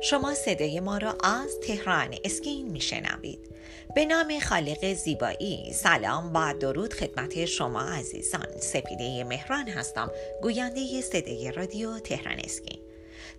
شما صدای ما را از تهران اسکین میشنوید. به نام خالق زیبایی. سلام و درود خدمت شما عزیزان. سپیده مهران هستم. گوینده صدای رادیو تهران اسکین.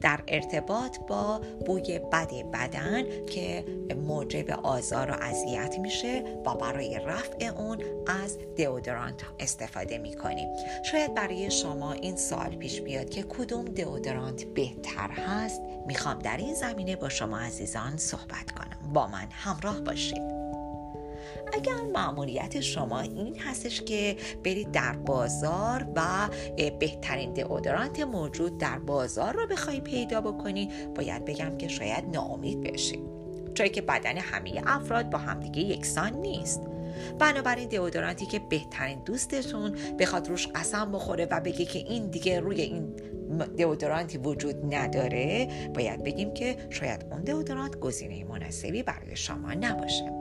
در ارتباط با بوی بد بدن که موجب آزار و اذیت میشه و برای رفع اون از دئودورانت استفاده می‌کنیم. شاید برای شما این سال پیش بیاد که کدوم دئودورانت بهتر هست. می‌خوام در این زمینه با شما عزیزان صحبت کنم. با من همراه باشید. اگر معمولیت شما این هستش که برید در بازار و بهترین دئودورانت موجود در بازار رو بخوای پیدا بکنی باید بگم که شاید ناامید بشید. چون که بدن همه افراد با همدیگه یکسان نیست. بنابراین دئودورانتی که بهترین دوستتون بخواد روش قسم بخوره و بگه که این دیگه روی این دئودورانتی وجود نداره باید بگیم که شاید اون دئودورانت گزینه مناسبی برای شما نباشه.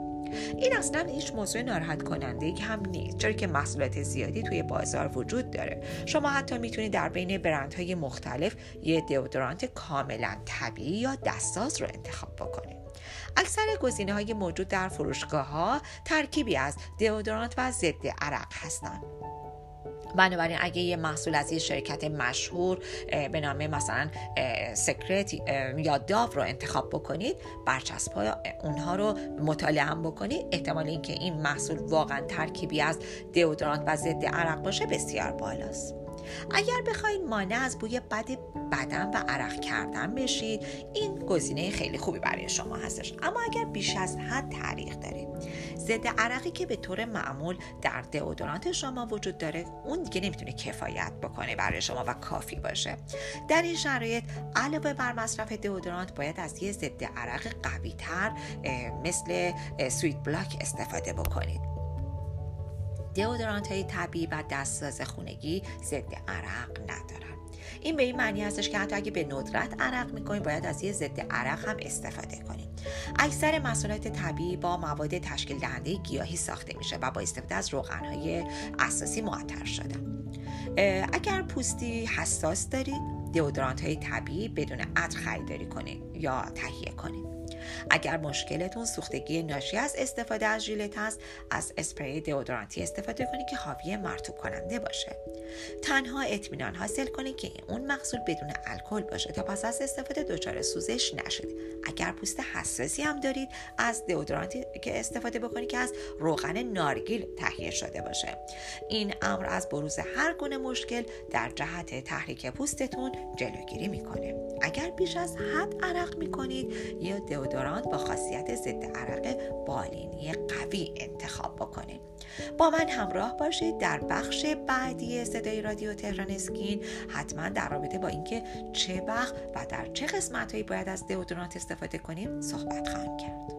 این اصلا هیچ موضوع ناراحت کننده هم نیست چرا که محصولات زیادی توی بازار وجود داره. شما حتی می‌تونید در بین برندهای مختلف یه دئودورانت کاملا طبیعی یا دستساز رو انتخاب بکنید. اکثر گزینه های موجود در فروشگاه ها ترکیبی از دئودورانت و ضد عرق هستند. بنابراین اگه یه محصول از یه شرکت مشهور به نام مثلا سکرت یا داو رو انتخاب بکنید برچسب های اونها رو مطالعه هم بکنید. احتمال اینکه این محصول واقعا ترکیبی از دئودورانت و ضد عرق باشه بسیار بالاست. اگر بخواید مانع از بوی بد بدن و عرق کردن بشید این گزینه خیلی خوبی برای شما هستش. اما اگر بیش از حد تعریق دارید. ضد عرقی که به طور معمول در دئودورانت شما وجود داره اون دیگه نمی‌تونه کفایت بکنه برای شما و کافی باشه. در این شرایط علاوه بر مصرف دئودورانت باید از یه ضد عرق قوی تر مثل سویت بلاک استفاده بکنید. دئودورانت های طبیعی و دستساز خونگی ضد عرق ندارن. این به این معنی هستش که حتی اگه به ندرت عرق می‌کنیم باید از یه ضد عرق هم استفاده کنیم. اکثر محصولات طبیعی با مواد تشکیل دهنده گیاهی ساخته میشه و با استفاده از روغنهای اساسی معطر شدن اگر پوستی حساس دارید دئودورانت های طبیعی بدون عطر خریداری کنید یا تهیه کنید. اگر مشکلتون سوختگی ناشی از استفاده از ژیلت هست از اسپری دئودورانتی استفاده کنید که حاوی مرطوب کننده باشه. تنها اطمینان حاصل کنید که اون محصول بدون الکل باشه تا پس از استفاده دچار سوزش نشید. اگر پوست حساسی هم دارید از دئودورانتی که استفاده بکنید که از روغن نارگیل تهیه شده باشه. این امر از بروز هر گونه مشکل در جهت تحریک پوستتون جلوگیری می‌کنه. اگر بیش از حد عرق می‌کنید یا دئودورانت با خاصیت ضد عرق بالینی قوی انتخاب بکنید با من همراه باشید در بخش بعدی صدای رادیو تهران اسکین. حتما در رابطه با اینکه چه وقت و در چه قسمت هایی باید از دئودورانت استفاده کنیم صحبت خواهم کرد.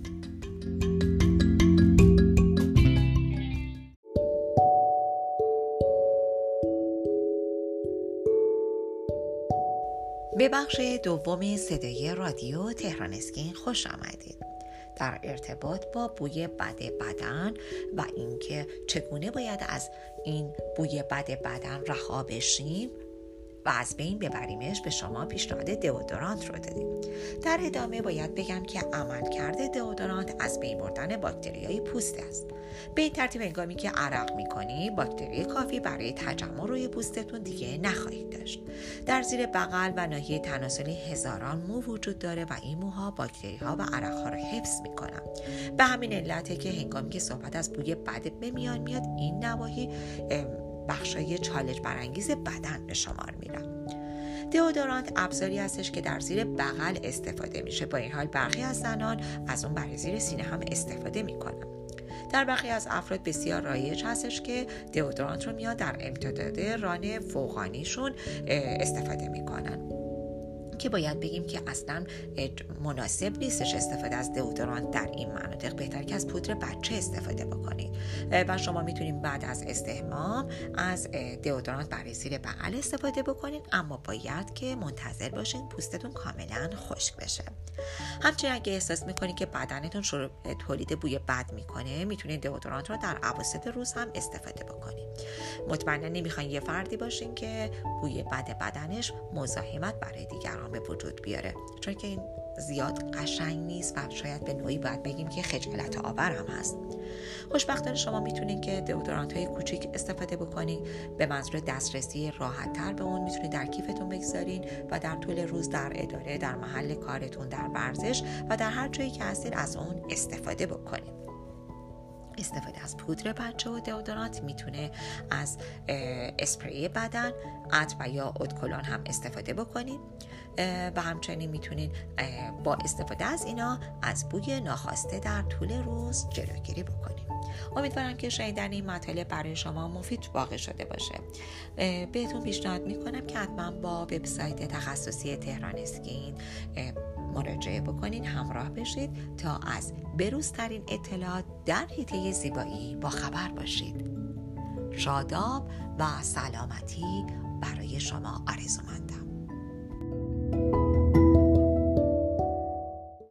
به بخش دوم صدای رادیو تهران اسکین خوش آمدید. در ارتباط با بوی بد بدن و اینکه چگونه باید از این بوی بد بدن رها بشیم و از بین ببریمش به شما پیشنهاد دئودورانت رو دادیم. در ادامه باید بگم که عمل کرده دئودورانت از بین بردن باکتری های پوست است. به این ترتیب انگامی که عرق می‌کنی باکتری کافی برای تجمع روی پوستتون دیگه نخواهید داشت. در زیر بغل و ناحیه تناسلی هزاران مو وجود داره و این موها باکتری ها و عرق ها رو حفظ می‌کنن. به همین علته که هنگامی که صحبت از بوی بد به میان میاد این نواحی بخشای چالش برانگیز بدن به شمار میرن دئودورانت ابزاری هستش که در زیر بغل استفاده میشه. با این حال برخی از زنان از اون برای زیر سینه هم استفاده می‌کنن. در برخی از افراد بسیار رایج هستش که دئودورانت رو میاد در امتداد ران فوقانیشون استفاده می‌کنن. که باید بگیم که اصلا مناسب نیستش استفاده از دئودورانت در این مناطق. بهتر که از پودر بچه استفاده بکنید. و شما می‌تونید بعد از استحمام از دئودورانت برای زیر بغل استفاده بکنید. اما باید که منتظر باشین پوستتون کاملا خشک بشه. همچنین اگه احساس می‌کنید که بدنتون شروع تولید بوی بد می‌کنه می‌تونید دئودورانت رو در اواسط روز هم استفاده بکنید. مطمئنا نمی‌خواین یه فردی باشین که بوی بد بدنش مزاحمت برای دیگران به وجود بیاره. چون که این زیاد قشنگ نیست و شاید به نوعی باید بگیم که خجالت آور هم هست. خوشبختانه شما می‌تونید که دئودورانت های کوچیک استفاده بکنید به منظور دسترسی راحت تر به اون می‌تونید در کیفتون بگذارین و در طول روز در اداره در محل کارتون در ورزش و در هر جایی که هستید از اون استفاده بکنید استفاده از پودر بچه و دئودورانت می‌تونه از اسپری بدن عطر و یا ادکلون هم استفاده بکنید. و همچنین می‌تونید با استفاده از اینا از بوی ناخواسته در طول روز جلوگیری بکنید. امیدوارم که شنیدن این مطالب برای شما مفید واقع شده باشه. بهتون پیشنهاد می‌کنم که حتما با وبسایت تخصصی تهران اسکین مراجعه بکنین همراه بشید تا از بروزترین اطلاعات در حیطه زیبایی با خبر باشید. شاداب و سلامتی برای شما آرزومندم.